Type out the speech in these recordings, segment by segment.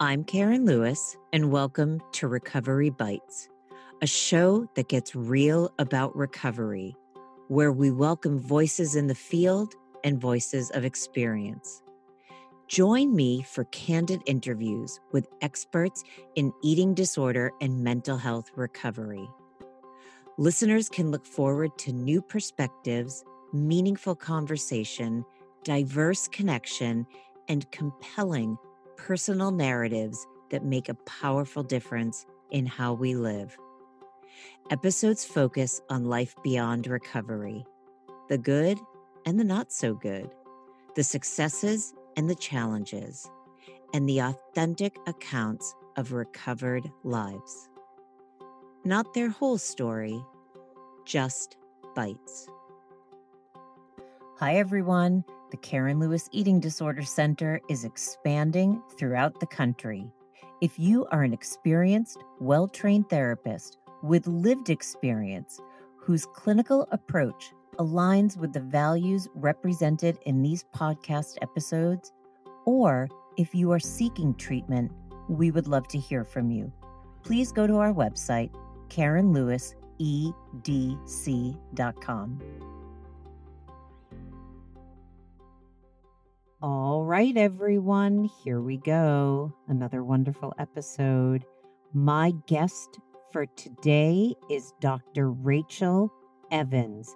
I'm Karen Lewis, and welcome to Recovery Bites, a show that gets real about recovery, where we welcome voices in the field and voices of experience. Join me for candid interviews with experts in eating disorder and mental health recovery. Listeners can look forward to new perspectives, meaningful conversation, diverse connection, and compelling personal narratives that make a powerful difference in how we live. Episodes focus on life beyond recovery the good and the not so good, the successes and the challenges, and the authentic accounts of recovered lives. Not their whole story, just bites. Hi, everyone. The Karen Lewis Eating Disorder Center is expanding throughout the country. If you are an experienced, well trained therapist with lived experience whose clinical approach aligns with the values represented in these podcast episodes, or if you are seeking treatment, we would love to hear from you. Please go to our website, KarenLewisEDC.com. All right, everyone, here we go. Another wonderful episode. My guest for today is Dr. Rachel Evans.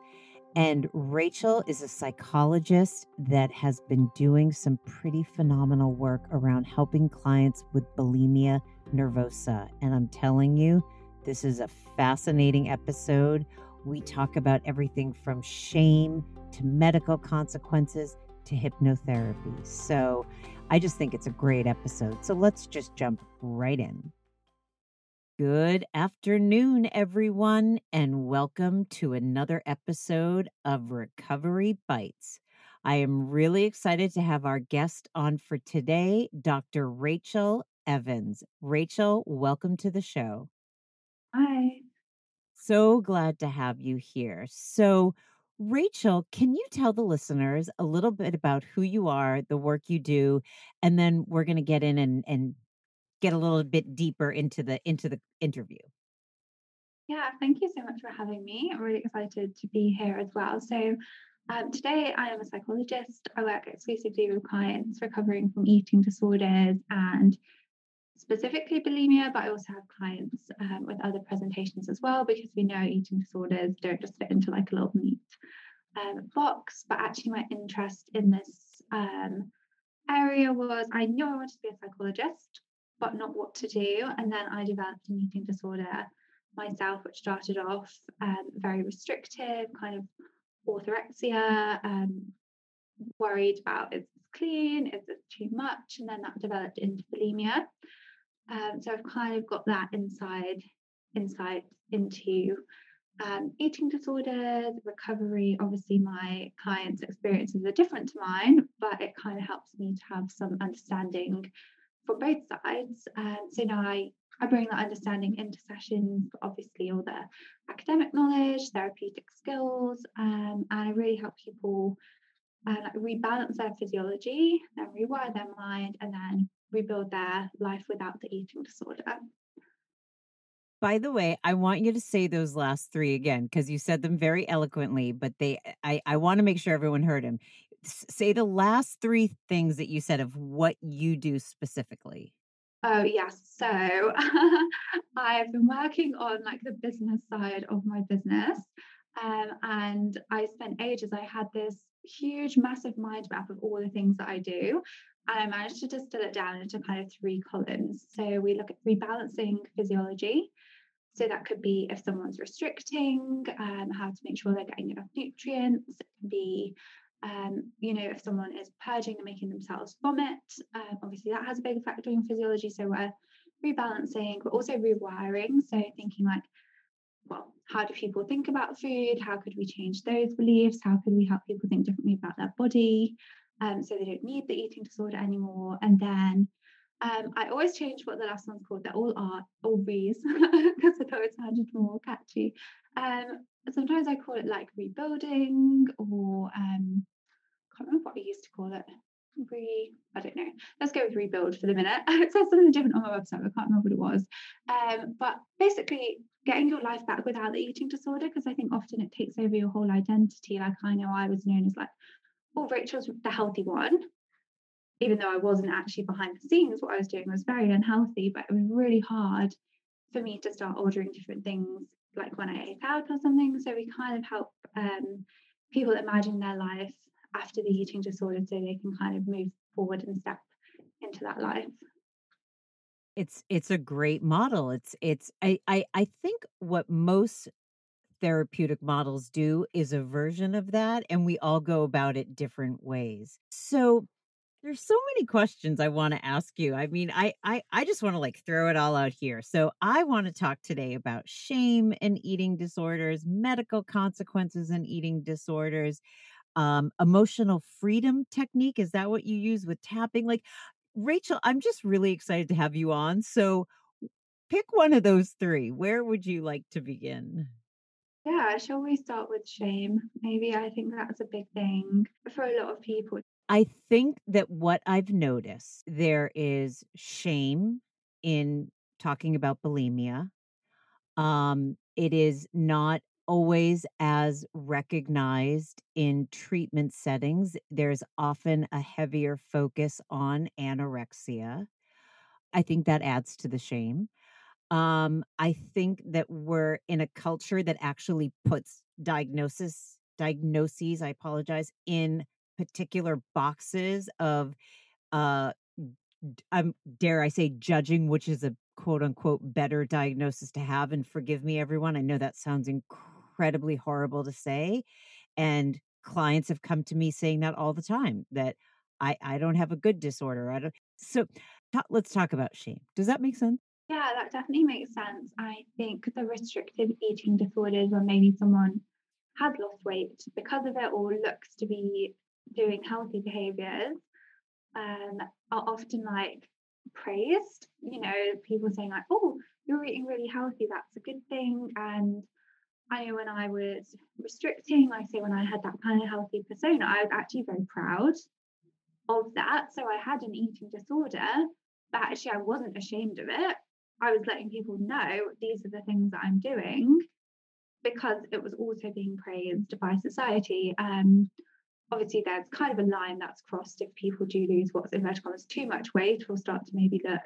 And Rachel is a psychologist that has been doing some pretty phenomenal work around helping clients with bulimia nervosa. And I'm telling you, this is a fascinating episode. We talk about everything from shame to medical consequences to hypnotherapy. So I just think it's a great episode. So let's just jump right in. Good afternoon, everyone, and welcome to another episode of Recovery Bites. I am really excited to have our guest on for today, Dr. Rachel Evans. Rachel, welcome to the show. Hi. So glad to have you here. So, Rachel, can you tell the listeners a little bit about who you are, the work you do, and then we're going to get in and, and get a little bit deeper into the into the interview. Yeah, thank you so much for having me. I'm really excited to be here as well. So, um, today I am a psychologist. I work exclusively with clients recovering from eating disorders and specifically bulimia, but I also have clients um, with other presentations as well because we know eating disorders don't just fit into like a little neat um, box. But actually, my interest in this um, area was I knew I wanted to be a psychologist, but not what to do. And then I developed an eating disorder myself, which started off um, very restrictive, kind of orthorexia, um, worried about is this clean, is this too much? And then that developed into bulimia. Um, so I've kind of got that inside insight into um, eating disorders, recovery. Obviously, my clients' experiences are different to mine, but it kind of helps me to have some understanding from both sides. Um, so now I, I bring that understanding into sessions, obviously all the academic knowledge, therapeutic skills, um, and I really help people uh, like rebalance their physiology, then rewire their mind, and then rebuild their life without the eating disorder. By the way, I want you to say those last three again because you said them very eloquently, but they I, I want to make sure everyone heard them say the last three things that you said of what you do specifically. Oh yes. So I've been working on like the business side of my business. Um, and I spent ages, I had this huge, massive mind map of all the things that I do. And I managed to distill it down into kind of three columns. So we look at rebalancing physiology. So that could be if someone's restricting, um, how to make sure they're getting enough nutrients. It can be um, you know, if someone is purging and making themselves vomit, um, obviously that has a big effect on physiology. So we're rebalancing, but also rewiring. So thinking like, well, how do people think about food? How could we change those beliefs? How could we help people think differently about their body? Um, so they don't need the eating disorder anymore. And then um, I always change what the last one's called. They're all art, all V's, because I thought it sounded more catchy. Um, sometimes I call it like rebuilding or um, I can't remember what we used to call it. re I don't know. Let's go with rebuild for the minute. it says something different on my website. I can't remember what it was. Um, but basically, getting your life back without the eating disorder, because I think often it takes over your whole identity. Like I know I was known as like, oh, Rachel's the healthy one, even though I wasn't actually behind the scenes. What I was doing was very unhealthy, but it was really hard for me to start ordering different things, like when I ate out or something. So we kind of help um, people imagine their life after the eating disorder so they can kind of move forward and step into that life it's it's a great model it's it's i i, I think what most therapeutic models do is a version of that and we all go about it different ways so there's so many questions I want to ask you. I mean, I I I just want to like throw it all out here. So I want to talk today about shame and eating disorders, medical consequences and eating disorders um, emotional freedom technique. Is that what you use with tapping? Like, Rachel, I'm just really excited to have you on. So pick one of those three. Where would you like to begin? Yeah, shall we start with shame? Maybe I think that's a big thing for a lot of people. I think that what I've noticed, there is shame in talking about bulimia. Um, it is not always as recognized in treatment settings. There's often a heavier focus on anorexia. I think that adds to the shame. Um, I think that we're in a culture that actually puts diagnosis diagnoses, I apologize, in particular boxes of uh I'm dare I say judging which is a quote unquote better diagnosis to have and forgive me everyone. I know that sounds incredibly horrible to say. And clients have come to me saying that all the time that I, I don't have a good disorder. I don't. So let's talk about shame. Does that make sense? Yeah, that definitely makes sense. I think the restrictive eating disorders, where maybe someone has lost weight because of it or looks to be doing healthy behaviors, um, are often like praised. You know, people saying like, "Oh, you're eating really healthy. That's a good thing," and I know when I was restricting, I say when I had that kind of healthy persona, I was actually very proud of that. So I had an eating disorder, but actually I wasn't ashamed of it. I was letting people know these are the things that I'm doing because it was also being praised by society. Um, obviously, there's kind of a line that's crossed if people do lose what's inverted commas too much weight or start to maybe look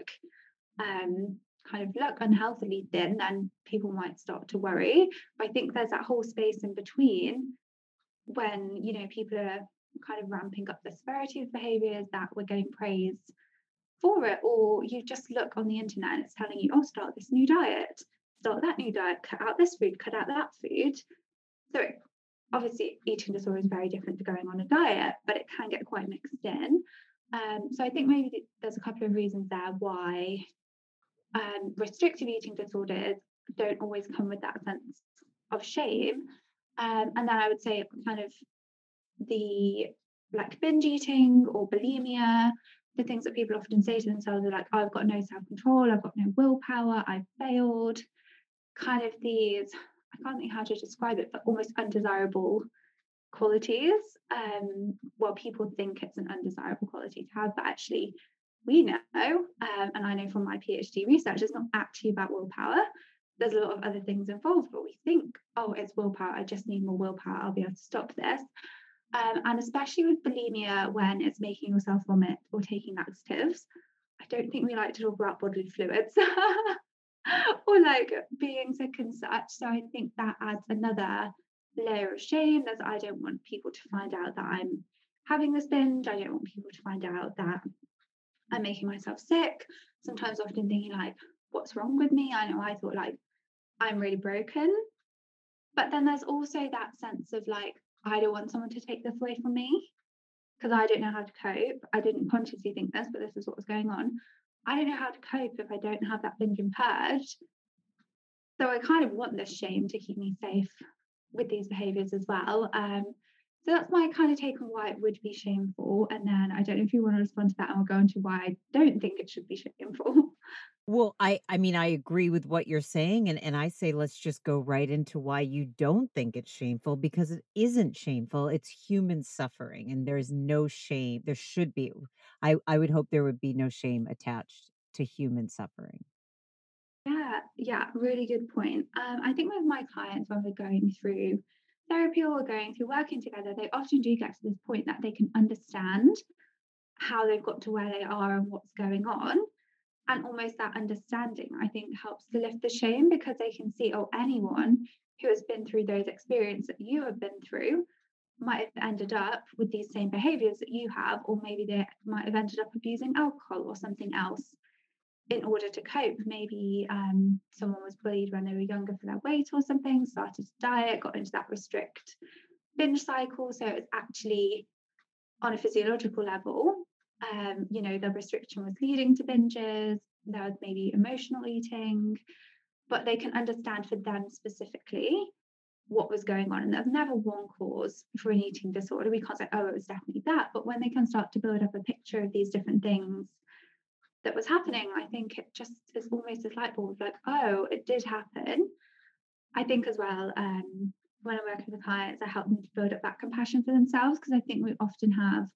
um, kind of look unhealthily thin, then people might start to worry. I think there's that whole space in between when you know people are kind of ramping up the severity of behaviors that we're getting praised for it, or you just look on the internet and it's telling you, oh, start this new diet, start that new diet, cut out this food, cut out that food. So obviously eating disorder is very different to going on a diet, but it can get quite mixed in. Um, so I think maybe there's a couple of reasons there why um, restrictive eating disorders don't always come with that sense of shame. Um, and then I would say kind of the like binge eating or bulimia, the things that people often say to themselves are like, oh, I've got no self control, I've got no willpower, I've failed. Kind of these, I can't think how to describe it, but almost undesirable qualities. Um, well, people think it's an undesirable quality to have, but actually, we know, um, and I know from my PhD research, it's not actually about willpower. There's a lot of other things involved, but we think, oh, it's willpower. I just need more willpower. I'll be able to stop this. Um, and especially with bulimia, when it's making yourself vomit or taking laxatives, I don't think we like to talk about bodily fluids or like being sick and such. So I think that adds another layer of shame. There's I don't want people to find out that I'm having this binge. I don't want people to find out that I'm making myself sick. Sometimes often thinking like, what's wrong with me? I know I thought like I'm really broken. But then there's also that sense of like, I don't want someone to take this away from me because I don't know how to cope. I didn't consciously think this, but this is what was going on. I don't know how to cope if I don't have that binge and purge. So I kind of want this shame to keep me safe with these behaviors as well. Um, so that's my kind of take on why it would be shameful. And then I don't know if you want to respond to that and we'll go into why I don't think it should be shameful. Well, I I mean, I agree with what you're saying, and and I say let's just go right into why you don't think it's shameful because it isn't shameful. It's human suffering, and there's no shame. There should be. I I would hope there would be no shame attached to human suffering. Yeah, yeah, really good point. Um, I think with my clients, when we're going through therapy or going through working together, they often do get to this point that they can understand how they've got to where they are and what's going on. And almost that understanding, I think, helps to lift the shame because they can see, oh, anyone who has been through those experiences that you have been through might have ended up with these same behaviors that you have, or maybe they might have ended up abusing alcohol or something else in order to cope. Maybe um, someone was bullied when they were younger for their weight or something, started to diet, got into that restrict binge cycle. So it's actually on a physiological level, um, you know, the restriction was leading to binges, there was maybe emotional eating, but they can understand for them specifically what was going on. And there's never one cause for an eating disorder. We can't say, oh, it was definitely that. But when they can start to build up a picture of these different things that was happening, I think it just is almost a light bulb like, oh, it did happen. I think as well, um, when I'm working with clients, I help them to build up that compassion for themselves because I think we often have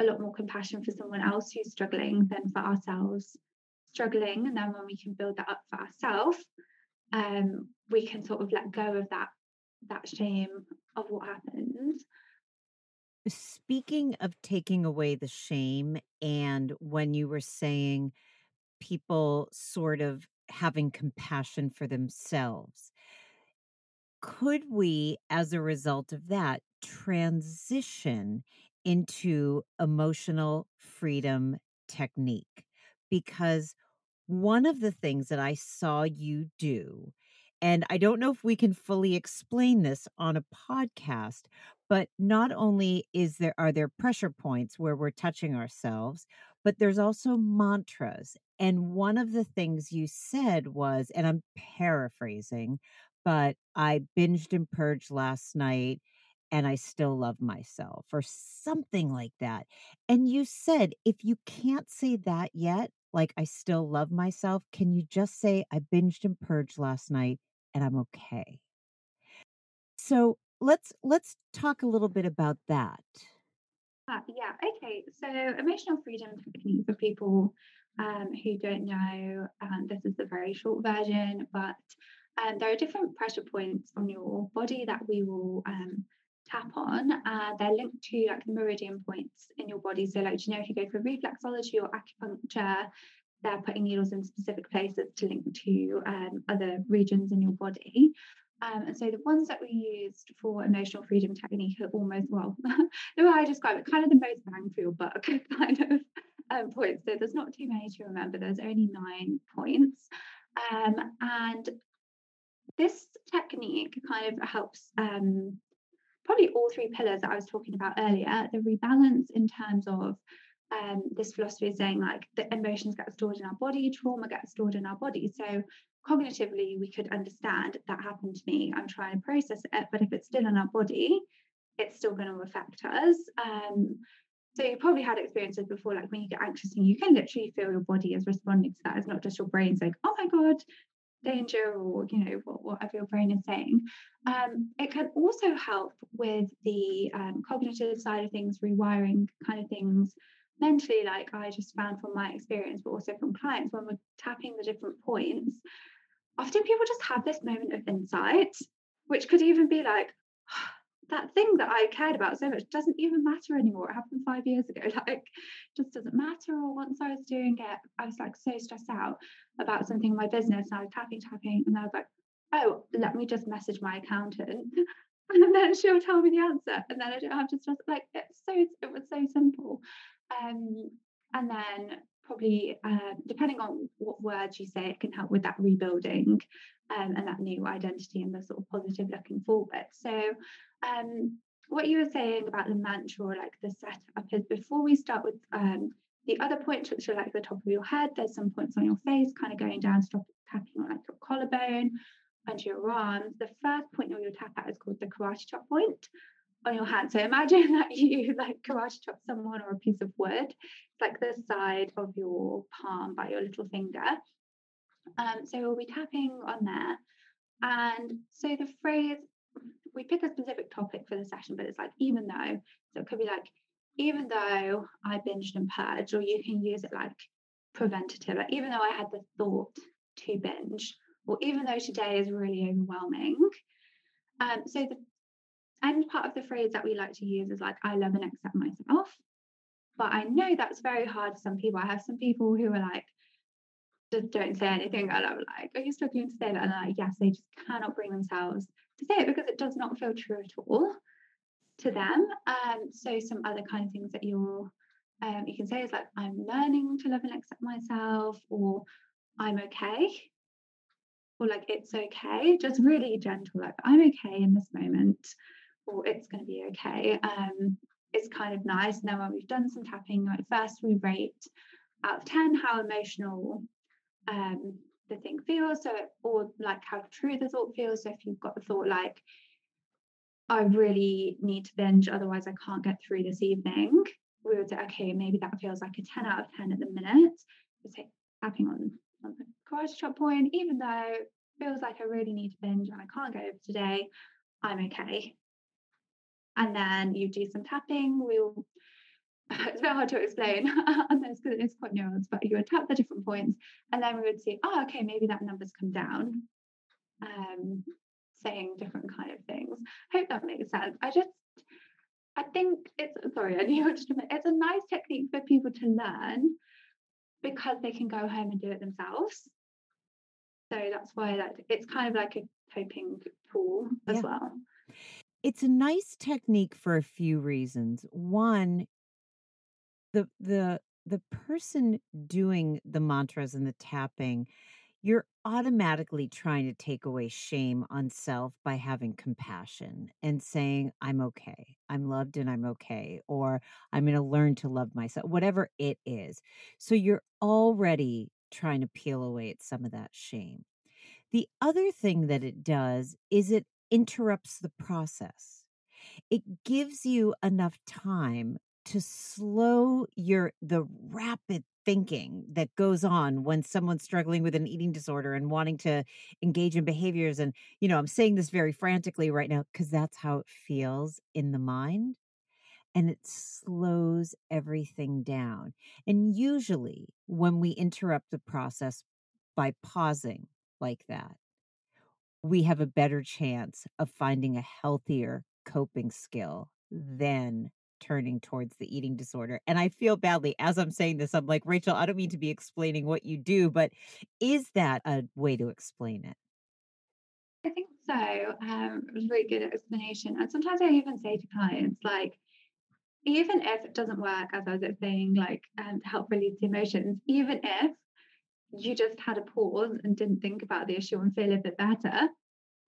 a lot more compassion for someone else who's struggling than for ourselves struggling. And then when we can build that up for ourselves, um, we can sort of let go of that that shame of what happened. Speaking of taking away the shame, and when you were saying people sort of having compassion for themselves, could we, as a result of that, transition into emotional freedom technique? Because one of the things that I saw you do, and I don't know if we can fully explain this on a podcast, but not only is there are there pressure points where we're touching ourselves, but there's also mantras. And one of the things you said was, and I'm paraphrasing, but I binged and purged last night and I still love myself or something like that. And you said, if you can't say that yet, like I still love myself, can you just say I binged and purged last night and I'm okay? So let's let's talk a little bit about that. Uh, yeah, okay. So emotional freedom technique for people um, who don't know, um, this is the very short version, but um, there are different pressure points on your body that we will um, tap on. Uh, they're linked to like the meridian points in your body. So, like, you know, if you go for reflexology or acupuncture, they're putting needles in specific places to link to um, other regions in your body. Um, and so the ones that we used for emotional freedom technique are almost, well, the way I describe it, kind of the most bang for your buck kind of um, points. So there's not too many to remember. There's only nine points. Um, and this technique kind of helps um, probably all three pillars that I was talking about earlier the rebalance in terms of um, this philosophy is saying like the emotions get stored in our body, trauma gets stored in our body. So cognitively, we could understand that happened to me. I'm trying to process it, but if it's still in our body, it's still going to affect us. Um, so you probably had experiences before, like when you get anxious and you can literally feel your body is responding to that. It's not just your brain saying, "Oh my god, danger or you know whatever your brain is saying um, it can also help with the um, cognitive side of things rewiring kind of things mentally like i just found from my experience but also from clients when we're tapping the different points often people just have this moment of insight which could even be like that thing that I cared about so much doesn't even matter anymore. It happened five years ago. Like, just doesn't matter. Or once I was doing it, I was like so stressed out about something in my business, and I was tapping, tapping, and I was like, oh, let me just message my accountant, and then she'll tell me the answer, and then I don't have to stress. Like, it's so it was so simple. Um, and then probably uh, depending on what words you say, it can help with that rebuilding um, and that new identity and the sort of positive looking forward. So, um, what you were saying about the mantra or like the setup is before we start with um, the other points, which are like the top of your head, there's some points on your face, kind of going down, stop tapping on like your collarbone, under your arms. The first point you'll tap at is called the karate chop point on your hand. So imagine that you like karate chop someone or a piece of wood. It's like the side of your palm by your little finger. Um, so we'll be tapping on there. And so the phrase, we pick a specific topic for the session, but it's like, even though, so it could be like, even though I binged and purged, or you can use it like preventative, like even though I had the thought to binge, or even though today is really overwhelming. Um, so the end part of the phrase that we like to use is like, I love and accept myself. But I know that's very hard for some people. I have some people who are like, just don't say anything. And I'm like, are you struggling to say that? And I'm like, yes, they just cannot bring themselves to say it because it does not feel true at all to them. Um, so some other kind of things that you're um, you can say is like, I'm learning to love and accept myself, or I'm okay, or like it's okay, just really gentle, like I'm okay in this moment, or it's going to be okay. Um, it's kind of nice. And then when we've done some tapping, like first we rate out of 10 how emotional um, the thing feels, so or like how true the thought feels. So if you've got the thought like, I really need to binge, otherwise I can't get through this evening, we would say, okay, maybe that feels like a 10 out of 10 at the minute. We say tapping on, on the karate chop point, even though it feels like I really need to binge and I can't go over today, I'm okay. And then you do some tapping. We'll it's very hard to explain on this because it's quite nuanced, but you would tap the different points and then we would see, oh, okay, maybe that number's come down. Um, saying different kind of things. Hope that makes sense. I just I think it's sorry, I knew it's a nice technique for people to learn because they can go home and do it themselves. So that's why that it's kind of like a coping tool as yeah. well. It's a nice technique for a few reasons. One, the the the person doing the mantras and the tapping you're automatically trying to take away shame on self by having compassion and saying, I'm okay, I'm loved and I'm okay, or I'm going to learn to love myself, whatever it is. So you're already trying to peel away at some of that shame. The other thing that it does is it interrupts the process. It gives you enough time to slow your the rapid thinking that goes on when someone's struggling with an eating disorder and wanting to engage in behaviors and you know i'm saying this very frantically right now because that's how it feels in the mind and it slows everything down and usually when we interrupt the process by pausing like that we have a better chance of finding a healthier coping skill than turning towards the eating disorder. And I feel badly as I'm saying this. I'm like, Rachel, I don't mean to be explaining what you do, but is that a way to explain it? I think so. Um, it was a really good explanation. And sometimes I even say to clients, like, even if it doesn't work, as I was saying, like um, help release emotions, even if you just had a pause and didn't think about the issue and feel a bit better,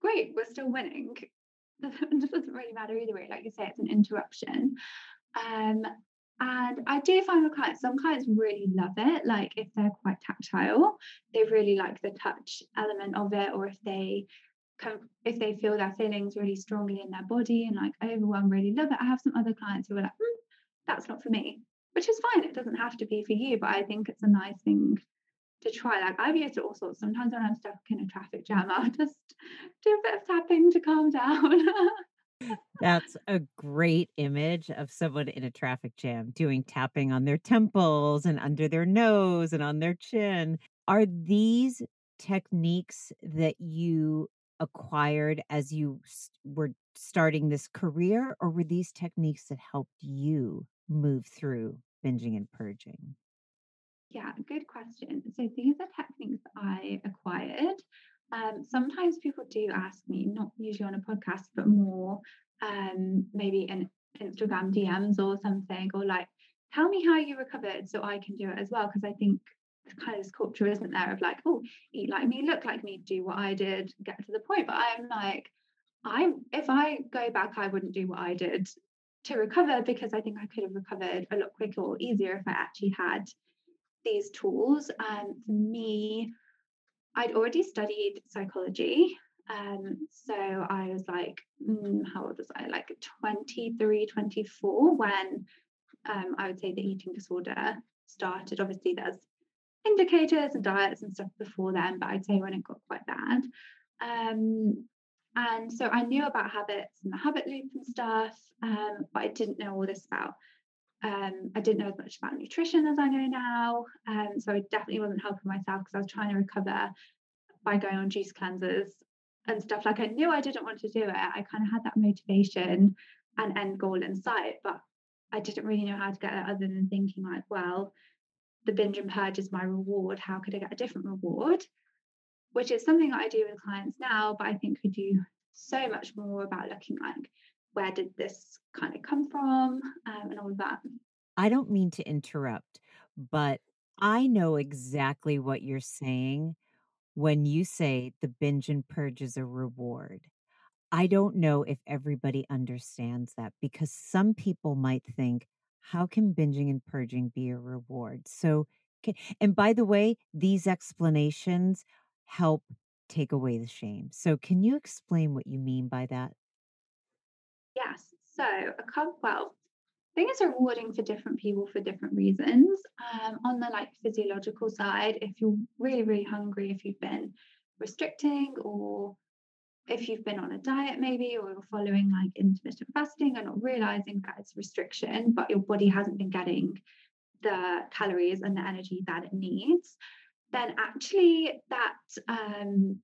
great, we're still winning. it doesn't really matter either way. Like you say, it's an interruption. Um, and I do find with clients, some clients really love it. Like if they're quite tactile, they really like the touch element of it, or if they come, if they feel their feelings really strongly in their body and like overwhelmed, really love it. I have some other clients who are like, mm, that's not for me, which is fine. It doesn't have to be for you, but I think it's a nice thing to try. Like I've used it all sorts. Sometimes when I'm stuck in a traffic jam, I'll just do a bit of tapping to calm down. That's a great image of someone in a traffic jam doing tapping on their temples and under their nose and on their chin. Are these techniques that you acquired as you were starting this career, or were these techniques that helped you move through binging and purging? Yeah, good question. So these are techniques I acquired. Um, sometimes people do ask me, not usually on a podcast, but more um, maybe in Instagram DMs or something, or like, tell me how you recovered so I can do it as well. Because I think kind of this culture isn't there of like, oh, eat like me, look like me, do what I did, get to the point. But I'm like, I if I go back, I wouldn't do what I did to recover because I think I could have recovered a lot quicker or easier if I actually had these tools. Um, for me, I'd already studied psychology. Um, so I was like, mm, how old was I? Like 23, 24 when um, I would say the eating disorder started. Obviously, there's indicators and diets and stuff before then, but I'd say when it got quite bad. Um, and so I knew about habits and the habit loop and stuff, um, but I didn't know all this about. Um, I didn't know as much about nutrition as I know now. Um, so I definitely wasn't helping myself because I was trying to recover by going on juice cleansers and stuff. Like I knew I didn't want to do it. I kind of had that motivation and end goal in sight, but I didn't really know how to get it other than thinking like, well, the binge and purge is my reward. How could I get a different reward? which is something that I do with clients now, but I think could do so much more about looking like where did this kind of come from um, and all of that. I don't mean to interrupt, but I know exactly what you're saying when you say the binge and purge is a reward. I don't know if everybody understands that because some people might think, how can binging and purging be a reward? So, and by the way, these explanations help take away the shame. So, can you explain what you mean by that? Yes. So, a couple, well, I think it's rewarding for different people for different reasons. Um, on the like physiological side, if you're really, really hungry, if you've been restricting or if you've been on a diet maybe or you're following like intermittent fasting and not realizing that it's restriction but your body hasn't been getting the calories and the energy that it needs then actually that um,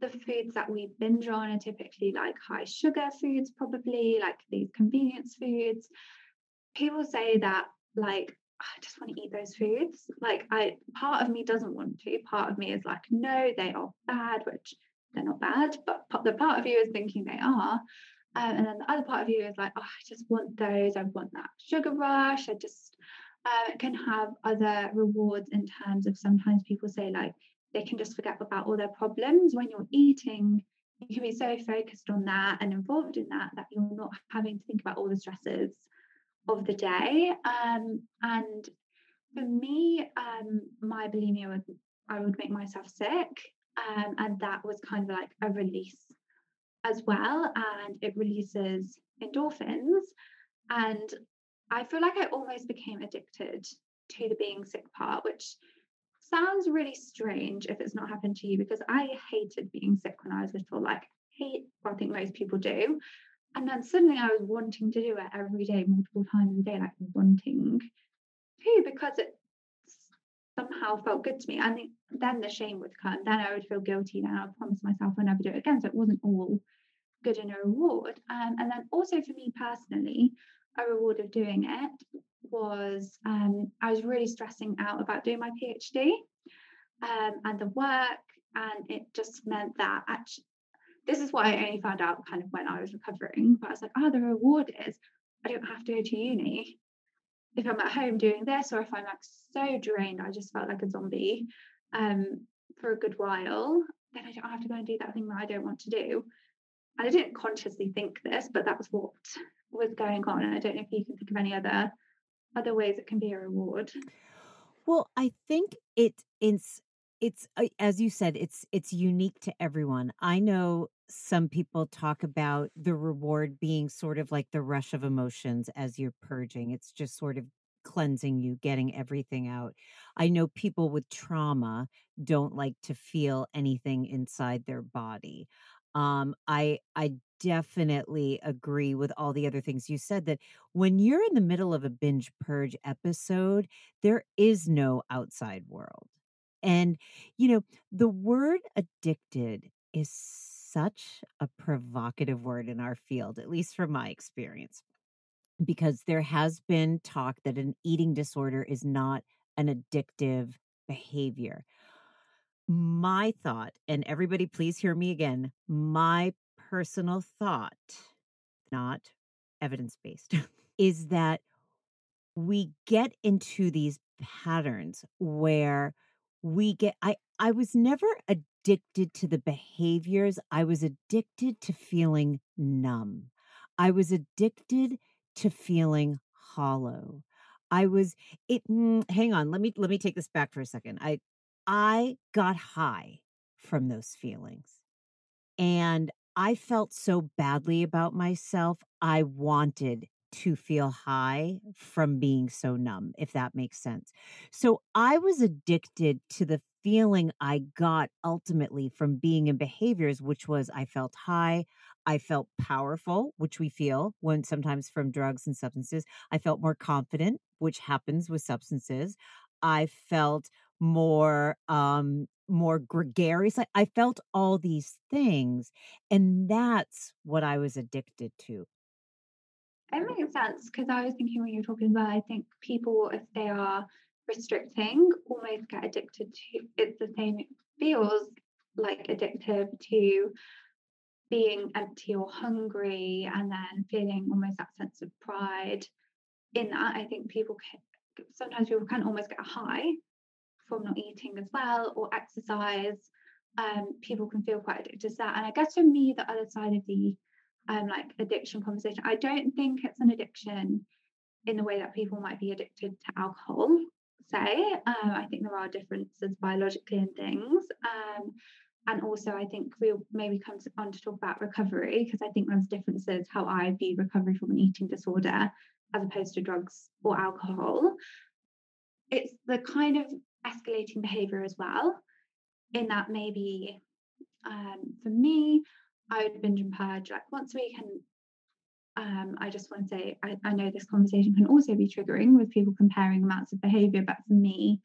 the foods that we binge on are typically like high sugar foods, probably like these convenience foods. People say that like I just want to eat those foods. Like I part of me doesn't want to. Part of me is like, no, they are bad, which they're not bad, but the part of you is thinking they are. Um, and then the other part of you is like, oh, I just want those. I want that sugar rush. I just uh, can have other rewards in terms of sometimes people say like they can just forget about all their problems. When you're eating you can be so focused on that and involved in that that you're not having to think about all the stresses of the day. Um, and for me um, my bulimia would i would make myself sick um, and that was kind of like a release as well and it releases endorphins. And I feel like I almost became addicted to the being sick part, which sounds really strange if it's not happened to you because I hated being sick when I was little, like hate, well, I think most people do. And then suddenly I was wanting to do it every day, multiple times a day, like wanting to because it somehow felt good to me. And then the shame would come. Then I would feel guilty. Then I would promise myself I'll never do it again. So it wasn't all good and a reward. Um, and then also for me personally, a reward of doing it was um, I was really stressing out about doing my PhD um, and the work, and it just meant that actually, this is what I only found out kind of when I was recovering. But I was like, oh, the reward is I don't have to go to uni. If I'm at home doing this, or if I'm like so drained, I just felt like a zombie um, for a good while, then I don't have to go and do that thing that I don't want to do. And I didn't consciously think this, but that was what was going on. I don't know if you can think of any other other ways it can be a reward. Well, I think it it's it's uh, as you said it's it's unique to everyone. I know some people talk about the reward being sort of like the rush of emotions as you're purging. It's just sort of cleansing you, getting everything out. I know people with trauma don't like to feel anything inside their body. Um, I I definitely agree with all the other things you said that when you're in the middle of a binge purge episode, there is no outside world. And, you know, the word addicted is such a provocative word in our field, at least from my experience, because there has been talk that an eating disorder is not an addictive behavior. My thought, and everybody please hear me again, my personal thought, not evidence based, is that we get into these patterns where we get I I was never addicted to the behaviors. I was addicted to feeling numb. I was addicted to feeling hollow. I was it mm, hang on, let me let me take this back for a second. I I got high from those feelings. And I felt so badly about myself. I wanted to feel high from being so numb, if that makes sense. So I was addicted to the feeling I got ultimately from being in behaviors, which was I felt high, I felt powerful, which we feel when sometimes from drugs and substances. I felt more confident, which happens with substances. I felt more um more gregarious. I, I felt all these things. And that's what I was addicted to. It makes sense because I was thinking when you were talking about, I think people, if they are restricting, almost get addicted to it's the same, it feels like addictive to being empty or hungry and then feeling almost that sense of pride in that. I think people can, sometimes people can almost get a high from not eating as well or exercise. Um, people can feel quite addicted to that. And I guess for me, the other side of the um, like addiction conversation, I don't think it's an addiction in the way that people might be addicted to alcohol, say. Um, I think there are differences biologically in things. Um, and also, I think we'll maybe come on to talk about recovery because I think there's differences how I view recovery from an eating disorder as opposed to drugs or alcohol. It's the kind of escalating behavior as well, in that maybe um, for me, I would binge and purge like once a week. And um, I just want to say, I, I, know this conversation can also be triggering with people comparing amounts of behavior, but for me,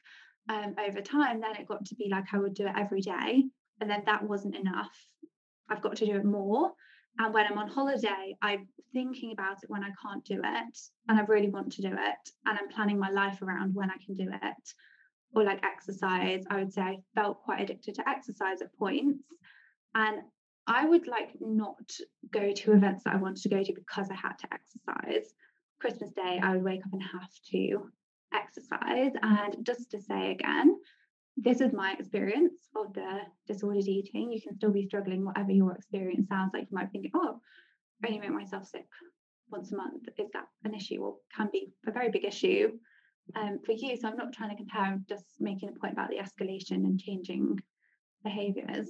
um, over time, then it got to be like I would do it every day. And then that wasn't enough. I've got to do it more. And when I'm on holiday, I'm thinking about it when I can't do it and I really want to do it. And I'm planning my life around when I can do it or like exercise, I would say I felt quite addicted to exercise at points. And I would like not go to events that I wanted to go to because I had to exercise. Christmas Day, I would wake up and have to exercise. And just to say again, this is my experience of the disordered eating. You can still be struggling, whatever your experience sounds like. You might think, oh, I only make myself sick once a month. Is that an issue or can be a very big issue? Um, for you. So I'm not trying to compare, I'm just making a point about the escalation and changing behaviors.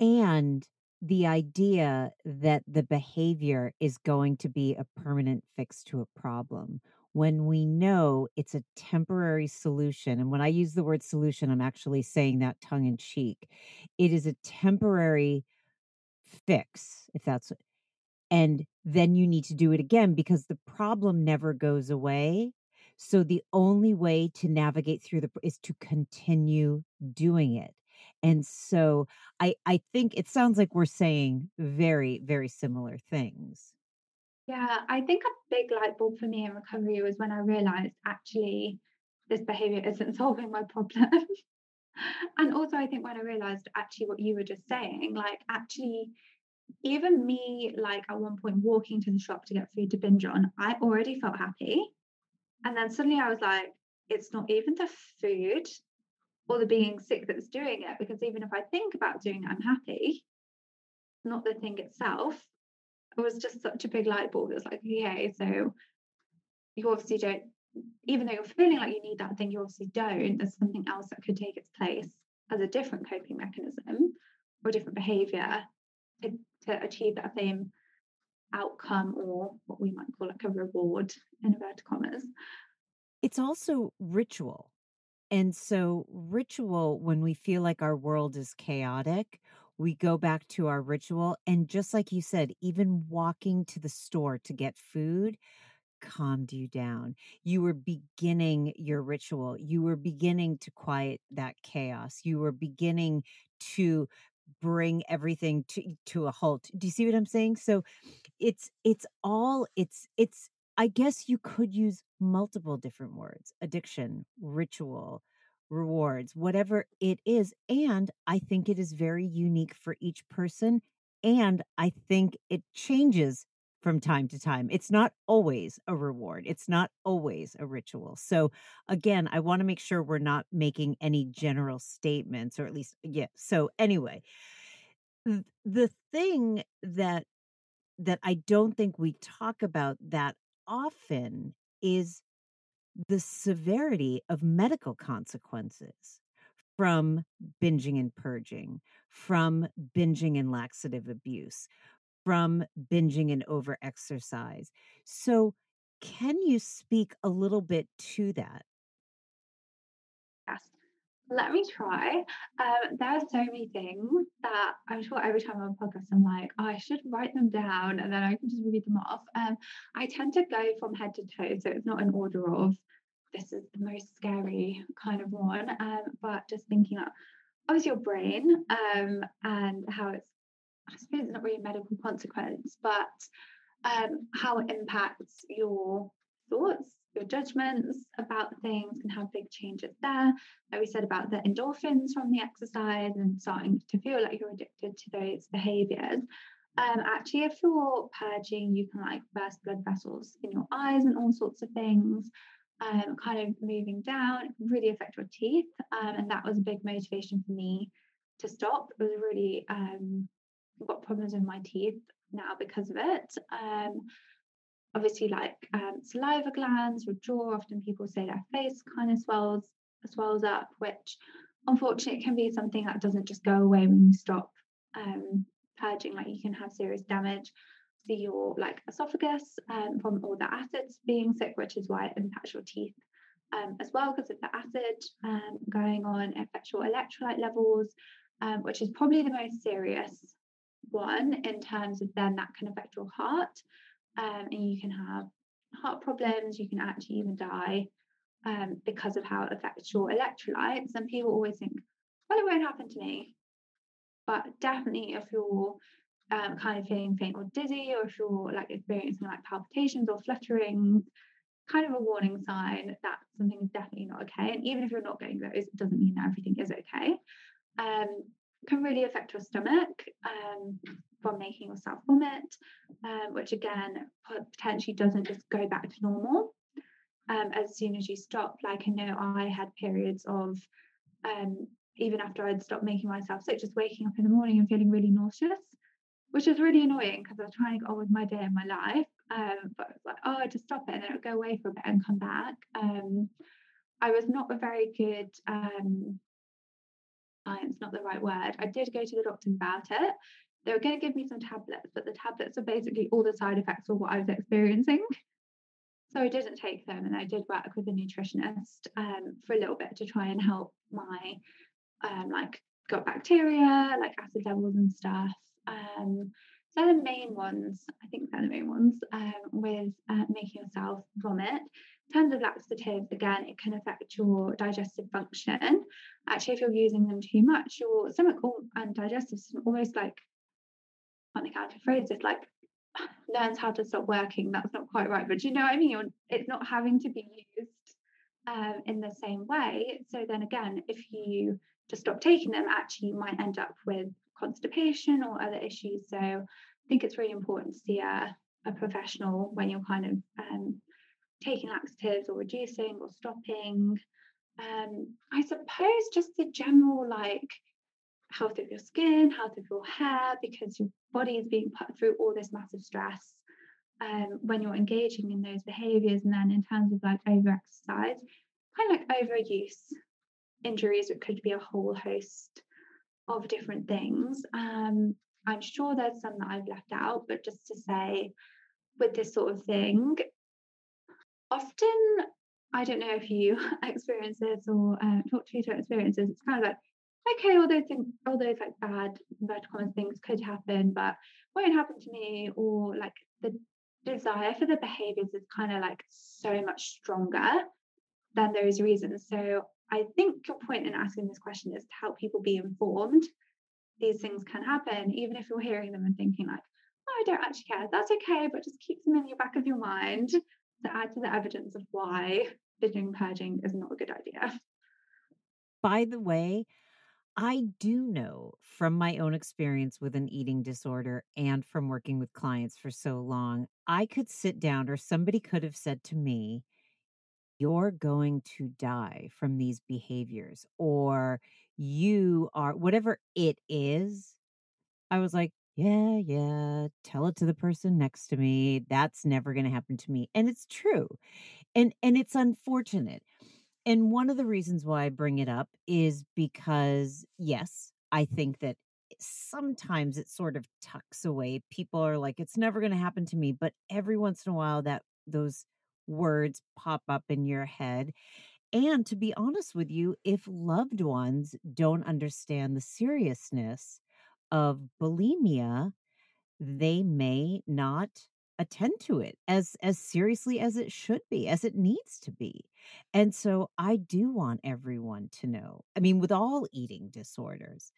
And the idea that the behavior is going to be a permanent fix to a problem when we know it's a temporary solution. And when I use the word solution, I'm actually saying that tongue in cheek. It is a temporary fix, if that's, and then you need to do it again because the problem never goes away. So the only way to navigate through the is to continue doing it. And so I I think it sounds like we're saying very very similar things. Yeah, I think a big light bulb for me in recovery was when I realized actually this behavior isn't solving my problem. and also I think when I realized actually what you were just saying, like actually even me like at one point walking to the shop to get food to binge on, I already felt happy. And then mm. suddenly I was like, it's not even the food or the being sick that's doing it. Because even if I think about doing it, I'm happy, not the thing itself. It was just such a big light bulb. It was like, okay, so you obviously don't, even though you're feeling like you need that thing, you obviously don't. There's something else that could take its place as a different coping mechanism or different behavior to, to achieve that same outcome or what we might call like a reward in inverted commas. It's also ritual. And so, ritual, when we feel like our world is chaotic, we go back to our ritual. And just like you said, even walking to the store to get food calmed you down. You were beginning your ritual. You were beginning to quiet that chaos. You were beginning to bring everything to to a halt. Do you see what I'm saying? So it's it's all it's it's I guess you could use multiple different words. Addiction, ritual, rewards, whatever it is. And I think it is very unique for each person and I think it changes from time to time. It's not always a reward, it's not always a ritual. So, again, I want to make sure we're not making any general statements, or at least, yeah. So, anyway, the thing that that I don't think we talk about that often is the severity of medical consequences from binging and purging, from binging and laxative abuse, from binging and over exercise. So can you speak a little bit to that? Yes. Let me try. Um, there are so many things that I'm sure every time I'm on podcast, I'm like, oh, I should write them down and then I can just read them off. Um, I tend to go from head to toe, so it's not an order of this is the most scary kind of one, um, but just thinking about obviously your brain um, and how it's, I suppose it's not really a medical consequence, but um, how it impacts your thoughts, your judgments about things can have big changes there. Like we said about the endorphins from the exercise and starting to feel like you're addicted to those behaviors. Um, actually, if you're purging, you can like burst blood vessels in your eyes and all sorts of things. Um, kind of moving down, really affect your teeth. Um, and that was a big motivation for me to stop. It was really um, got problems with my teeth now because of it. Um, obviously like um, saliva glands, your jaw. Often people say their face kind of swells swells up, which unfortunately can be something that doesn't just go away when you stop um, purging. Like you can have serious damage to your like esophagus um, from all the acids being sick, which is why it impacts your teeth um, as well because of the acid um, going on. Affects your electrolyte levels, um, which is probably the most serious one in terms of then that can affect your heart um, and you can have heart problems, you can actually even die um, because of how it affects your electrolytes. And people always think, well, it won't happen to me. But definitely, if you're um, kind of feeling faint or dizzy, or if you're like experiencing like palpitations or fluttering, kind of a warning sign that something is definitely not okay. And even if you're not getting those, it doesn't mean that everything is okay. Um, can really affect your stomach um, from making yourself vomit, um, which again potentially doesn't just go back to normal um, as soon as you stop. Like I know I had periods of um, even after I'd stopped making myself sick, just waking up in the morning and feeling really nauseous, which is really annoying because I was trying to get on with my day and my life. Um, but like, oh, I just stop it and then it would go away for a bit and come back. Um, I was not a very good um, science, not the right word. I did go to the doctor about it. They were going to give me some tablets, but the tablets are basically all the side effects of what I was experiencing. So I didn't take them, and I did work with a nutritionist um, for a little bit to try and help my um, like gut bacteria, like acid levels and stuff. Um, so they're the main ones. I think they're the main ones um, with uh, making yourself vomit. Terms of laxatives, again, it can affect your digestive function. Actually, if you're using them too much, your stomach and digestive system almost like, think how to phrase this, like learns how to stop working. That's not quite right, but you know what I mean? You're, it's not having to be used um, in the same way. So then again, if you just stop taking them, actually you might end up with constipation or other issues. So I think it's really important to see a, a professional when you're kind of um, taking laxatives or reducing or stopping. Um, I suppose just the general like health of your skin, health of your hair, because your body is being put through all this massive stress um, when you're engaging in those behaviors. And then in terms of like over exercise, kind of like overuse injuries, it could be a whole host of different things. Um, I'm sure there's some that I've left out, but just to say, with this sort of thing, often I don't know if you experience this or uh, talk to people experiences. It's kind of like okay, all those things, all those like bad vertical things could happen, but won't happen to me. Or like the desire for the behaviors is kind of like so much stronger than those reasons. So I think your point in asking this question is to help people be informed. These things can happen, even if you're hearing them and thinking like, oh, I don't actually care. That's okay, but just keep them in your back of your mind to add to the evidence of why binging purging is not a good idea. By the way, I do know from my own experience with an eating disorder and from working with clients for so long, I could sit down or somebody could have said to me, You're going to die from these behaviors, or you are whatever it is. I was like, Yeah, yeah, tell it to the person next to me. That's never going to happen to me. And it's true. And and it's unfortunate and one of the reasons why I bring it up is because, yes, I think that sometimes it sort of tucks away. People are like, it's never going to happen to me. But every once in a while, that those words pop up in your head. And to be honest with you, if loved ones don't understand the seriousness of bulimia, they may not attend to it as as seriously as it should be as it needs to be. And so i do want everyone to know i mean with all eating disorders.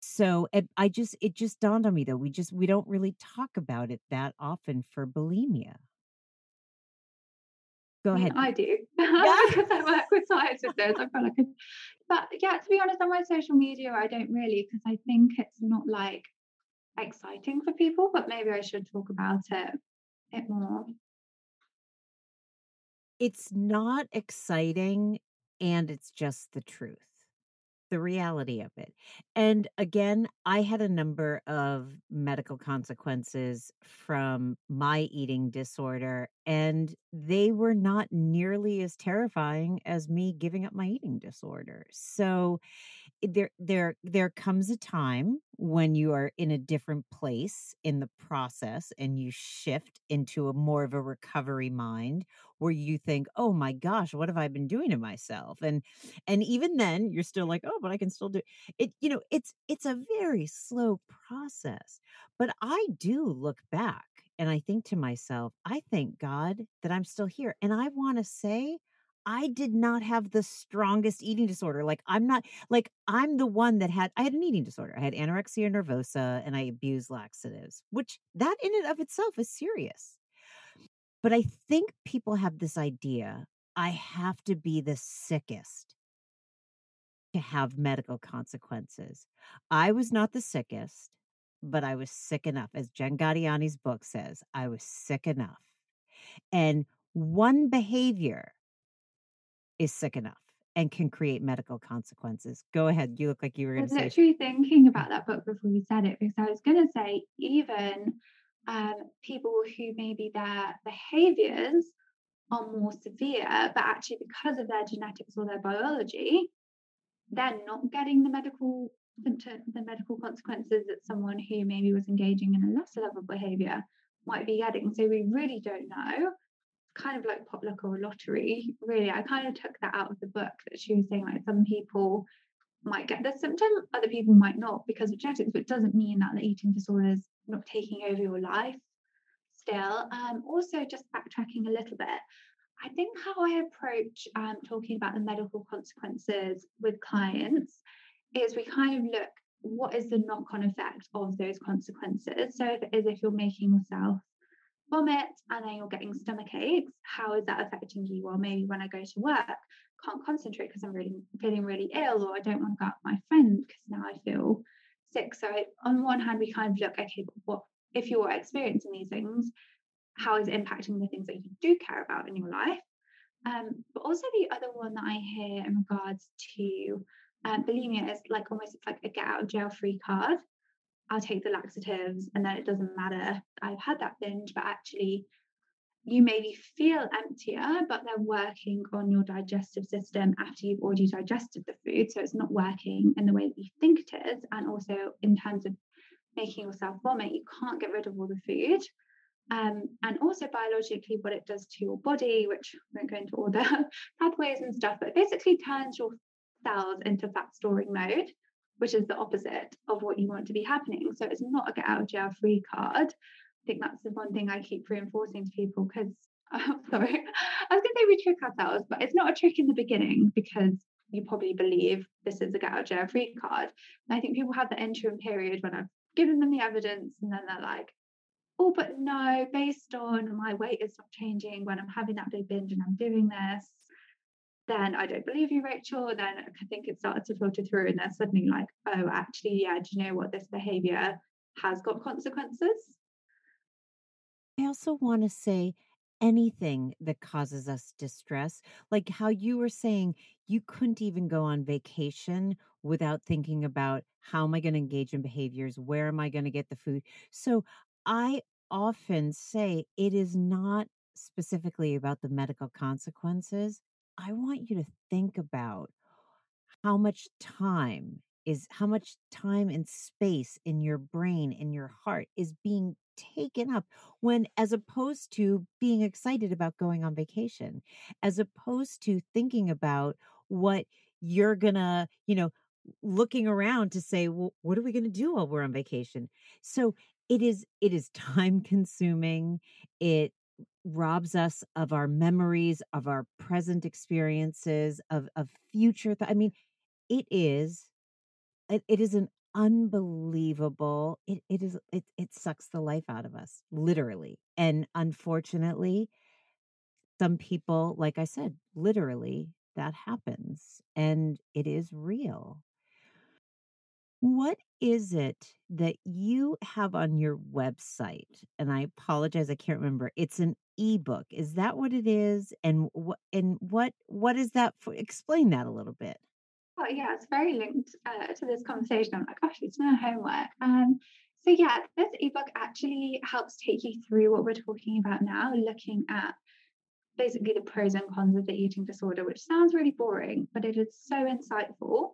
So i just it just dawned on me though we just we don't really talk about it that often for bulimia go ahead I do yeah because I work with this. I feel like, but yeah, to be honest, on my social media, I don't really because I think it's not like exciting for people. But maybe I should talk about it it more. it's not exciting and it's just the truth the reality of it. And again, I had a number of medical consequences from my eating disorder, and they were not nearly as terrifying as me giving up my eating disorder. So eh, there there there comes a time when you are in a different place in the process and you shift into a more of a recovery mind where you think oh my gosh what have i been doing to myself and and even then you're still like oh but i can still do it you know it's it's a very slow process but i do look back and i think to myself i thank god that i'm still here and i want to say I did not have the strongest eating disorder. Like I'm not like I'm the one that had I had an eating disorder. I had anorexia nervosa and I abused laxatives, which that in and of itself is serious. But I think people have this idea I have to be the sickest to have medical consequences. I was not the sickest, but I was sick enough. As Jen Gaudiani's book says, I was sick enough. And one behavior is sick enough and can create medical consequences. Go ahead. You look like you were I going was to say. literally thinking about that book before you said it because I was going to say even um, people who maybe their behaviors are more severe, but actually because of their genetics or their biology, they're not getting the medical the medical consequences that someone who maybe was engaging in a lesser level behavior might be getting. So we really don't know. Kind of like pop luck or lottery, really. I kind of took that out of the book that she was saying, like some people might get the symptom, other people might not because of genetics, but it doesn't mean that the eating disorder is not taking over your life still. Um, also, just backtracking a little bit, I think how I approach um, talking about the medical consequences with clients is we kind of look what is the knock-on effect of those consequences. So if it is if you're making yourself vomit and then you're getting stomach aches, how is that affecting you? Well, maybe when I go to work, can't concentrate because I'm really feeling really ill, or I don't want to go out with my friend because now I feel sick. So I, on one hand, we kind of look, okay, what if you're experiencing these things, how is it impacting the things that you do care about in your life? Um, but also the other one that I hear in regards to um, bulimia is like almost it's like a get out of jail free card. I'll take the laxatives and then it doesn't matter. I've had that binge, but actually you maybe feel emptier, but they're working on your digestive system after you've already digested the food. So it's not working in the way that you think it is. And also in terms of making yourself vomit, you can't get rid of all the food. Um, and also biologically, what it does to your body, which I won't go into all the pathways and stuff, but basically turns your cells into fat storing mode, which is the opposite of what you want to be happening. So it's not a get out of jail free card. Think that's the one thing I keep reinforcing to people because, oh, sorry, I was going to say we trick ourselves, but it's not a trick in the beginning because you probably believe this is a get out jail free card. And I think people have the interim period when I've given them the evidence and then they're like, oh, but no, based on my weight is not changing when I'm having that big binge and I'm doing this, then I don't believe you, Rachel. Then I think it started to filter through, and they're suddenly like, oh, actually, yeah, do you know what? This behavior has got consequences. I also want to say anything that causes us distress, like how you were saying you couldn't even go on vacation without thinking about how am I going to engage in behaviors? Where am I going to get the food? So I often say it is not specifically about the medical consequences. I want you to think about how much time is how much time and space in your brain in your heart is being taken up when as opposed to being excited about going on vacation as opposed to thinking about what you're gonna you know looking around to say well what are we to do while we're on vacation? So it is it is time consuming. It robs us of our memories of our present experiences of of future th- i mean it is it, it is an unbelievable it, it is it, it sucks the life out of us literally and unfortunately some people like i said literally that happens and it is real. What is it that you have on your website and i apologize i can't remember it's an ebook is that what it is and what and what what is that for explain that a little bit Oh, yeah, it's very linked uh, to this conversation. I'm like, gosh, it's no homework. Um, so yeah, this ebook actually helps take you through what we're talking about now, looking at basically the pros and cons of the eating disorder, which sounds really boring, but it is so insightful.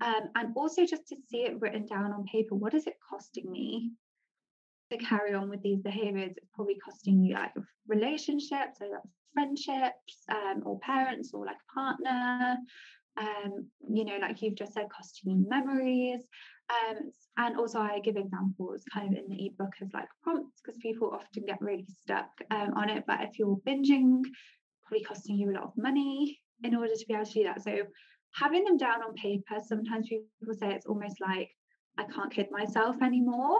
Um, and also just to see it written down on paper, what is it costing me to carry on with these behaviors? It's probably costing you like relationships, so friendships, um, or parents, or like a partner, um, you know, like you've just said, costing you memories. Um, and also, I give examples kind of in the ebook of like prompts because people often get really stuck um, on it. But if you're binging, probably costing you a lot of money in order to be able to do that. So, having them down on paper, sometimes people say it's almost like I can't kid myself anymore.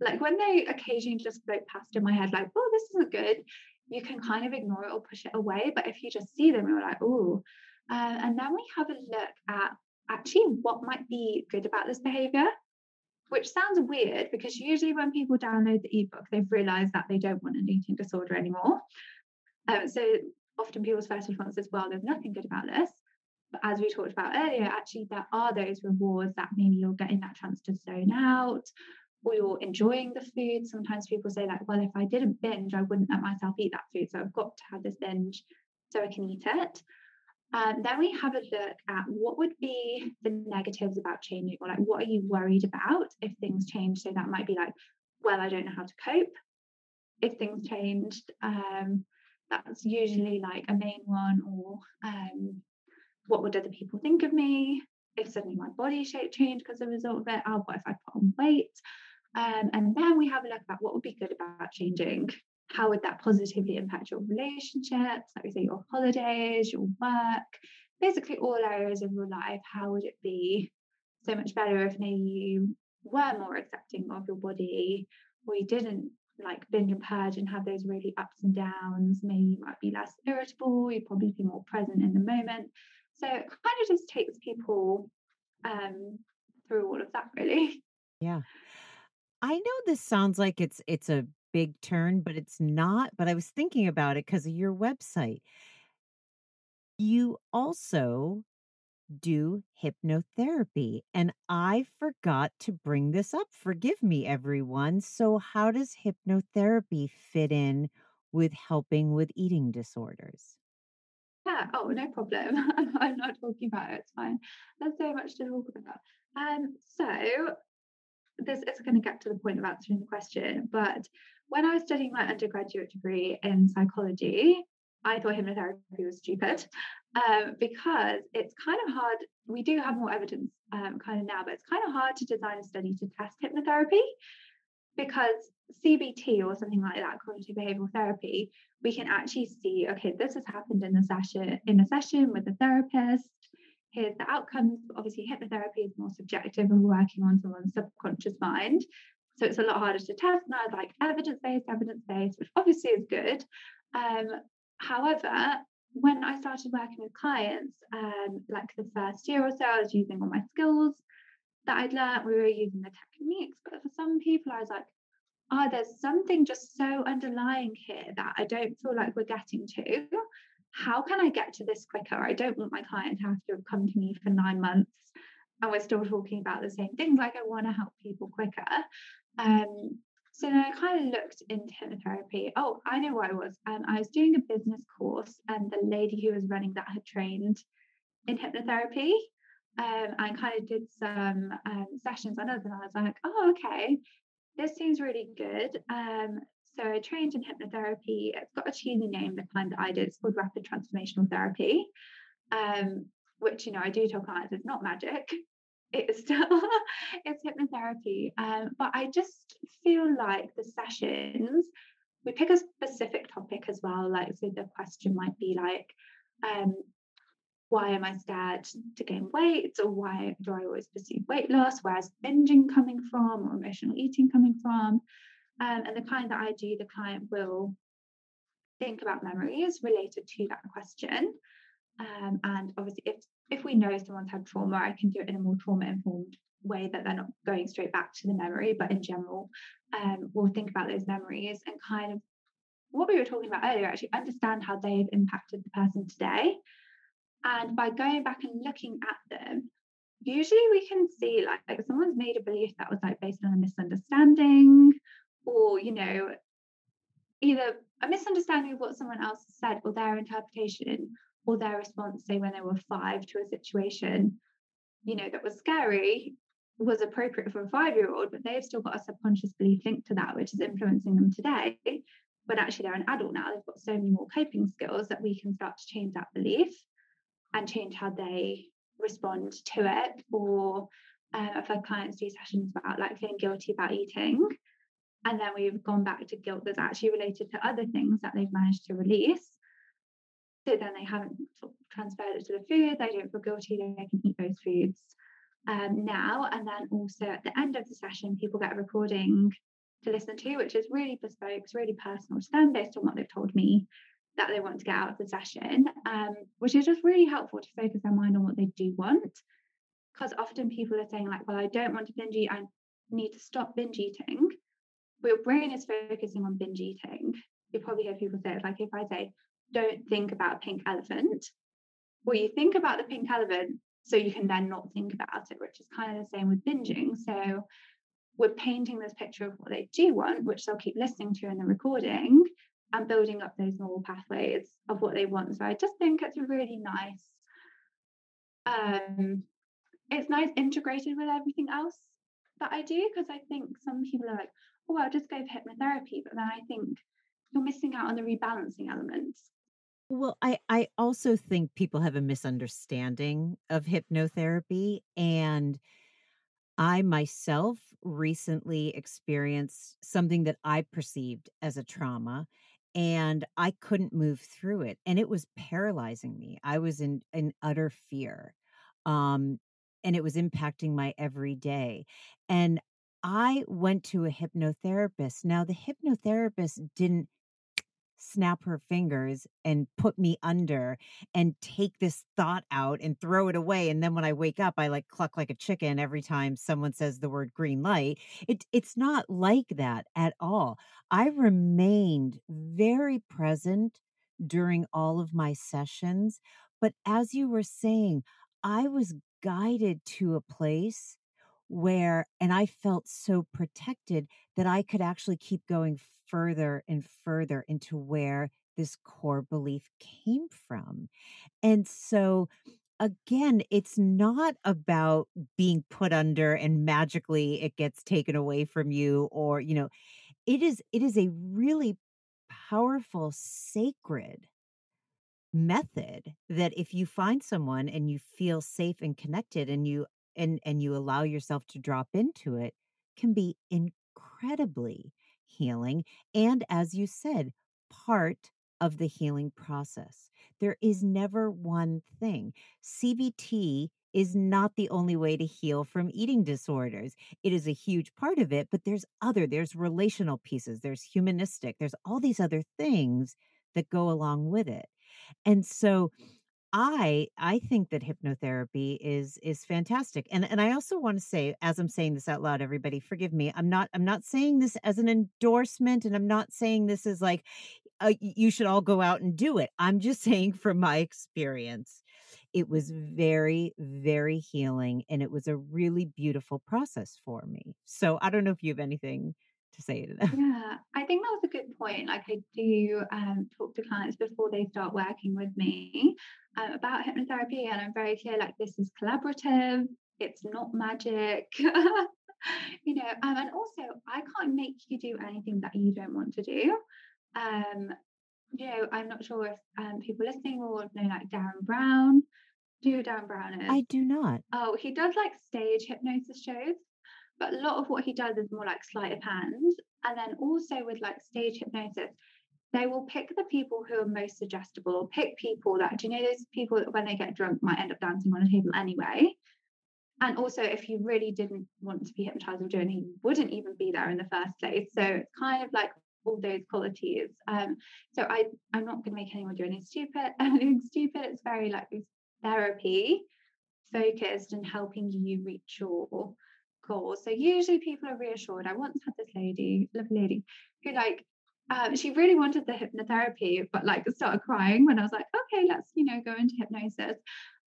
Like when they occasionally just float past in my head, like, oh, this isn't good, you can kind of ignore it or push it away. But if you just see them, you're like, oh, uh, and then we have a look at actually what might be good about this behavior, which sounds weird because usually when people download the ebook, they've realized that they don't want an eating disorder anymore. Um, so often people's first response is, well, there's nothing good about this. But as we talked about earlier, actually, there are those rewards that maybe you're getting that chance to zone out or you're enjoying the food. Sometimes people say, like, well, if I didn't binge, I wouldn't let myself eat that food. So I've got to have this binge so I can eat it. Um, then we have a look at what would be the negatives about changing, or like what are you worried about if things change? So that might be like, well, I don't know how to cope if things changed. Um, that's usually like a main one, or um, what would other people think of me if suddenly my body shape changed because of a result of it? Oh, what if I put on weight? Um, and then we have a look at what would be good about changing how would that positively impact your relationships, like we say, your holidays, your work, basically all areas of your life? How would it be so much better if maybe you were more accepting of your body or you didn't like binge and purge and have those really ups and downs? Maybe you might be less irritable, you'd probably be more present in the moment. So it kind of just takes people um, through all of that, really. Yeah. I know this sounds like it's it's a big turn, but it's not. But I was thinking about it because of your website. You also do hypnotherapy. And I forgot to bring this up. Forgive me, everyone. So, how does hypnotherapy fit in with helping with eating disorders? Yeah, oh, no problem. I'm not talking about it. It's fine. There's so much to talk about. Um, so this is going to get to the point of answering the question, but when I was studying my undergraduate degree in psychology, I thought hypnotherapy was stupid um, because it's kind of hard. We do have more evidence um, kind of now, but it's kind of hard to design a study to test hypnotherapy because CBT or something like that, cognitive behavioral therapy, we can actually see, okay, this has happened in the session in a session with the therapist. Here's the outcomes. Obviously, hypnotherapy is more subjective and working on someone's subconscious mind. So it's a lot harder to test. And I was like, evidence based, evidence based, which obviously is good. Um, however, when I started working with clients, um, like the first year or so, I was using all my skills that I'd learned. We were using the techniques, but for some people, I was like, oh, there's something just so underlying here that I don't feel like we're getting to. How can I get to this quicker? I don't want my client to have to have come to me for nine months and we're still talking about the same things. Like, I want to help people quicker. Um, so then I kind of looked into hypnotherapy. Oh, I know where I was. Um, I was doing a business course, and the lady who was running that had trained in hypnotherapy. Um, and kind of did some um, sessions on us, and I was like, oh, okay. this seems really good. Um, so I trained in hypnotherapy. It's got a cheesy name, the kind that I did. It's called rapid transformational therapy, um, which you know I do tell clients it's not magic. It's still it's hypnotherapy. Um, but I just feel like the sessions we pick a specific topic as well. Like so the question might be like, um, why am I scared to gain weight? Or why do I always perceive weight loss? Where's binging coming from or emotional eating coming from? Um, and the kind that I do, the client will think about memories related to that question. Um, and obviously, if if we know someone's had trauma, I can do it in a more trauma informed way that they're not going straight back to the memory, but in general, um, we'll think about those memories and kind of what we were talking about earlier, actually understand how they've impacted the person today. And by going back and looking at them, usually we can see like, like someone's made a belief that was like based on a misunderstanding or you know either a misunderstanding of what someone else said or their interpretation or their response say when they were five to a situation you know that was scary was appropriate for a five year old but they've still got a subconscious belief linked to that which is influencing them today. But actually they're an adult now. They've got so many more coping skills that we can start to change that belief and change how they respond to it. Or uh, i've had clients do sessions about like feeling guilty about eating and then we've gone back to guilt that's actually related to other things that they've managed to release. So then they haven't transferred it to the food, they don't feel guilty, they can eat those foods um, now. And then also at the end of the session, people get a recording to listen to, which is really bespoke, it's really personal to them based on what they've told me that they want to get out of the session, um, which is just really helpful to focus their mind on what they do want. Because often people are saying, like, well, I don't want to binge eat, I need to stop binge eating your brain is focusing on binge eating. You probably hear people say like if I say, don't think about a pink elephant, well, you think about the pink elephant so you can then not think about it, which is kind of the same with binging. So we're painting this picture of what they do want, which they'll keep listening to in the recording and building up those neural pathways of what they want. So I just think it's really nice. Um, it's nice integrated with everything else that I do because I think some people are like, oh, I'll just go for hypnotherapy. But then I think you're missing out on the rebalancing elements. Well, I, I also think people have a misunderstanding of hypnotherapy. And I myself recently experienced something that I perceived as a trauma and I couldn't move through it. And it was paralyzing me. I was in, in utter fear. Um, and it was impacting my everyday. And I went to a hypnotherapist. Now, the hypnotherapist didn't snap her fingers and put me under and take this thought out and throw it away and then when i wake up i like cluck like a chicken every time someone says the word green light. It it's not like that at all. I remained very present during all of my sessions but as you were saying i was guided to a place where, and I felt so protected that I could actually keep going further and further into where this core belief came from. And so, again, it's not about being put under and magically it gets taken away from you or, you know, it is it is a really powerful sacred method that if you find someone and you feel safe and connected and you and and you allow yourself to drop into it can be incredibly healing and as you said part of the healing process. There is never one thing. Cbt is not the only way to heal from eating disorders. It is a huge part of it but there's other there's relational pieces there's humanistic there's all these other things that go along with it. And so I I think that hypnotherapy is is fantastic. And and I also want to say as I'm saying this out loud everybody forgive me. I'm not I'm not saying this as an endorsement and I'm not saying this is like uh, you should all go out and do it. I'm just saying from my experience it was very very healing and it was a really beautiful process for me. So I don't know if you have anything to say to them. Yeah, I think that was a good point. Like I do um, talk to clients before they start working with me um, about hypnotherapy, and I'm very clear like this is collaborative. It's not magic. you know, um, and also I can't make you do anything that you don't want to do. Um, you know, I'm not sure if um, people listening will know like Derren Brown. Do you know Derren Brown is? I do not. Oh, he does like stage hypnosis shows, but a lot of what he does is more like sleight of hand. And then also with like stage hypnosis, they will pick the people who are most suggestible or pick people that do you know those people that when they get drunk might end up dancing on a table anyway? And also if you really didn't want to be hypnotized or doing he wouldn't even be there in the first place. So it's kind of like all those qualities. Um so i i'm not going to make anyone do anything stupid anything stupid. It's very like therapy focused and helping you reach your goals so usually people are reassured i once had this lady lovely lady who like um, she really wanted the hypnotherapy, but like started crying when I was like, okay, let's, you know, go into hypnosis.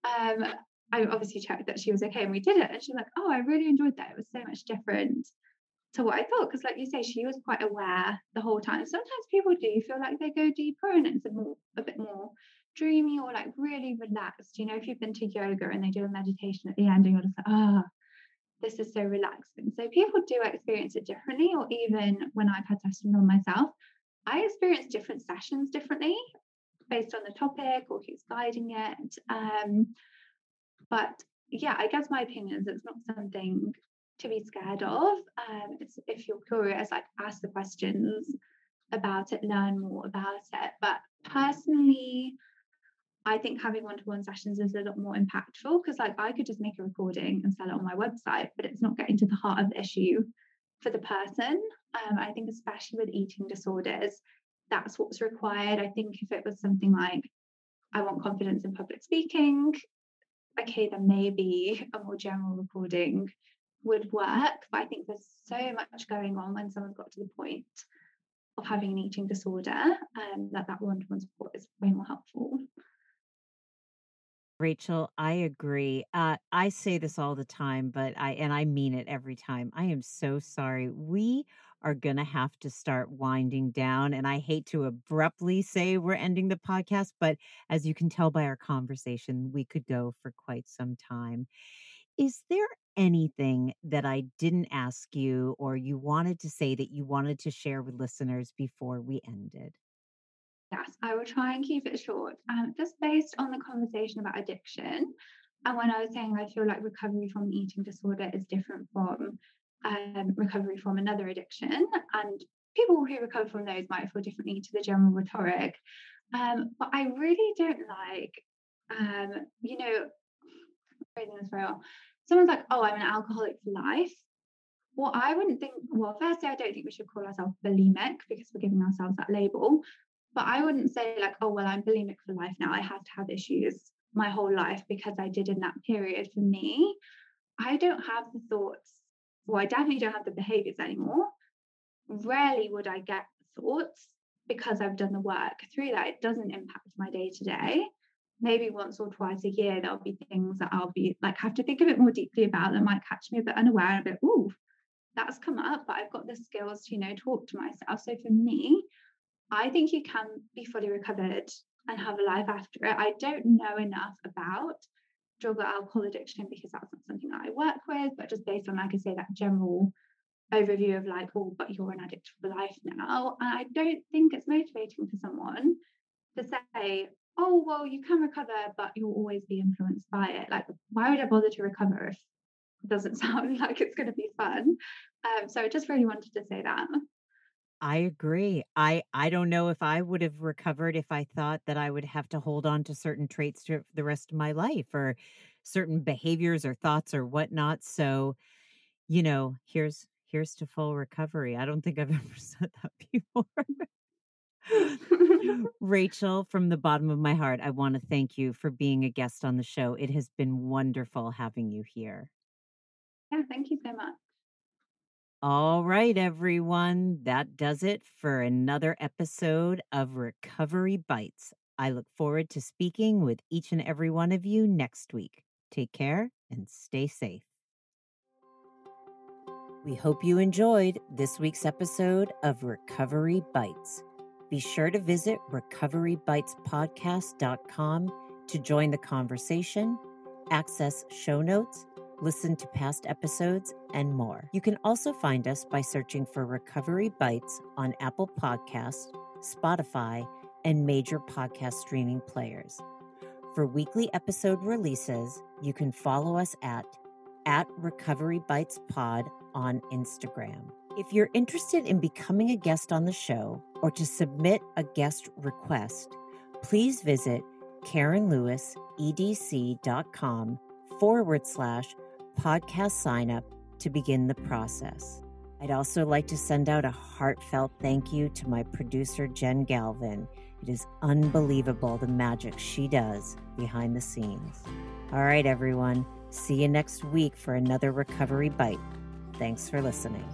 Um, I obviously checked that she was okay and we did it. And she's like, oh, I really enjoyed that. It was so much different to what I thought. Because, like you say, she was quite aware the whole time. Sometimes people do feel like they go deeper and it's a, more, a bit more dreamy or like really relaxed. You know, if you've been to yoga and they do a meditation at the end and you're just like, ah, oh, this is so relaxing. So people do experience it differently, or even when I've had sessions on myself, I experience different sessions differently based on the topic or who's guiding it. Um, but yeah, I guess my opinion is it's not something to be scared of. Um, if you're curious, like ask the questions about it, learn more about it. But personally, I think having one-to-one sessions is a lot more impactful because like I could just make a recording and sell it on my website, but it's not getting to the heart of the issue for the person. Um, I think especially with eating disorders, that's what's required. I think if it was something like I want confidence in public speaking, okay, then maybe a more general recording would work. But I think there's so much going on when someone's got to the point of having an eating disorder um, that that one-to-one support is way more helpful. Rachel, I agree. Uh, I say this all the time, but I and I mean it every time. I am so sorry. We are going to have to start winding down, and I hate to abruptly say we're ending the podcast, but as you can tell by our conversation, we could go for quite some time. Is there anything that I didn't ask you, or you wanted to say that you wanted to share with listeners before we ended? I will try and keep it short. Um, just based on the conversation about addiction, and when I was saying I feel like recovery from an eating disorder is different from um, recovery from another addiction, and people who recover from those might feel differently to the general rhetoric. Um, but I really don't like, um, you know, phrasing this very well. Someone's like, "Oh, I'm an alcoholic for life." Well, I wouldn't think. Well, firstly, I don't think we should call ourselves bulimic because we're giving ourselves that label. But I wouldn't say, like, oh, well, I'm bulimic for life now. I have to have issues my whole life because I did in that period. For me, I don't have the thoughts, well, I definitely don't have the behaviors anymore. Rarely would I get thoughts because I've done the work through that. It doesn't impact my day to day. Maybe once or twice a year, there'll be things that I'll be like, have to think a bit more deeply about that might catch me a bit unaware a bit, ooh, that's come up, but I've got the skills to, you know, talk to myself. So for me, I think you can be fully recovered and have a life after it. I don't know enough about drug or alcohol addiction because that's not something that I work with, but just based on, like I say, that general overview of like, oh, but you're an addict for life now. And I don't think it's motivating for someone to say, oh, well, you can recover, but you'll always be influenced by it. Like, why would I bother to recover if it doesn't sound like it's going to be fun? Um, so I just really wanted to say that. I agree. I I don't know if I would have recovered if I thought that I would have to hold on to certain traits for the rest of my life or certain behaviors or thoughts or whatnot. So, you know, here's here's to full recovery. I don't think I've ever said that before. Rachel, from the bottom of my heart, I want to thank you for being a guest on the show. It has been wonderful having you here. Yeah, thank you so much. All right, everyone. That does it for another episode of Recovery Bites. I look forward to speaking with each and every one of you next week. Take care and stay safe. We hope you enjoyed this week's episode of Recovery Bites. Be sure to visit recoverybitespodcast.com to join the conversation, access show notes, listen to past episodes, and more. You can also find us by searching for Recovery Bites on Apple Podcasts, Spotify, and major podcast streaming players. For weekly episode releases, you can follow us at at Recovery Bites Pod on Instagram. If you're interested in becoming a guest on the show or to submit a guest request, please visit KarenLewisEDC.com forward slash podcast sign up to begin the process. I'd also like to send out a heartfelt thank you to my producer, Jen Galvin. It is unbelievable the magic she does behind the scenes. All right, everyone. See you next week for another Recovery Bite. Thanks for listening.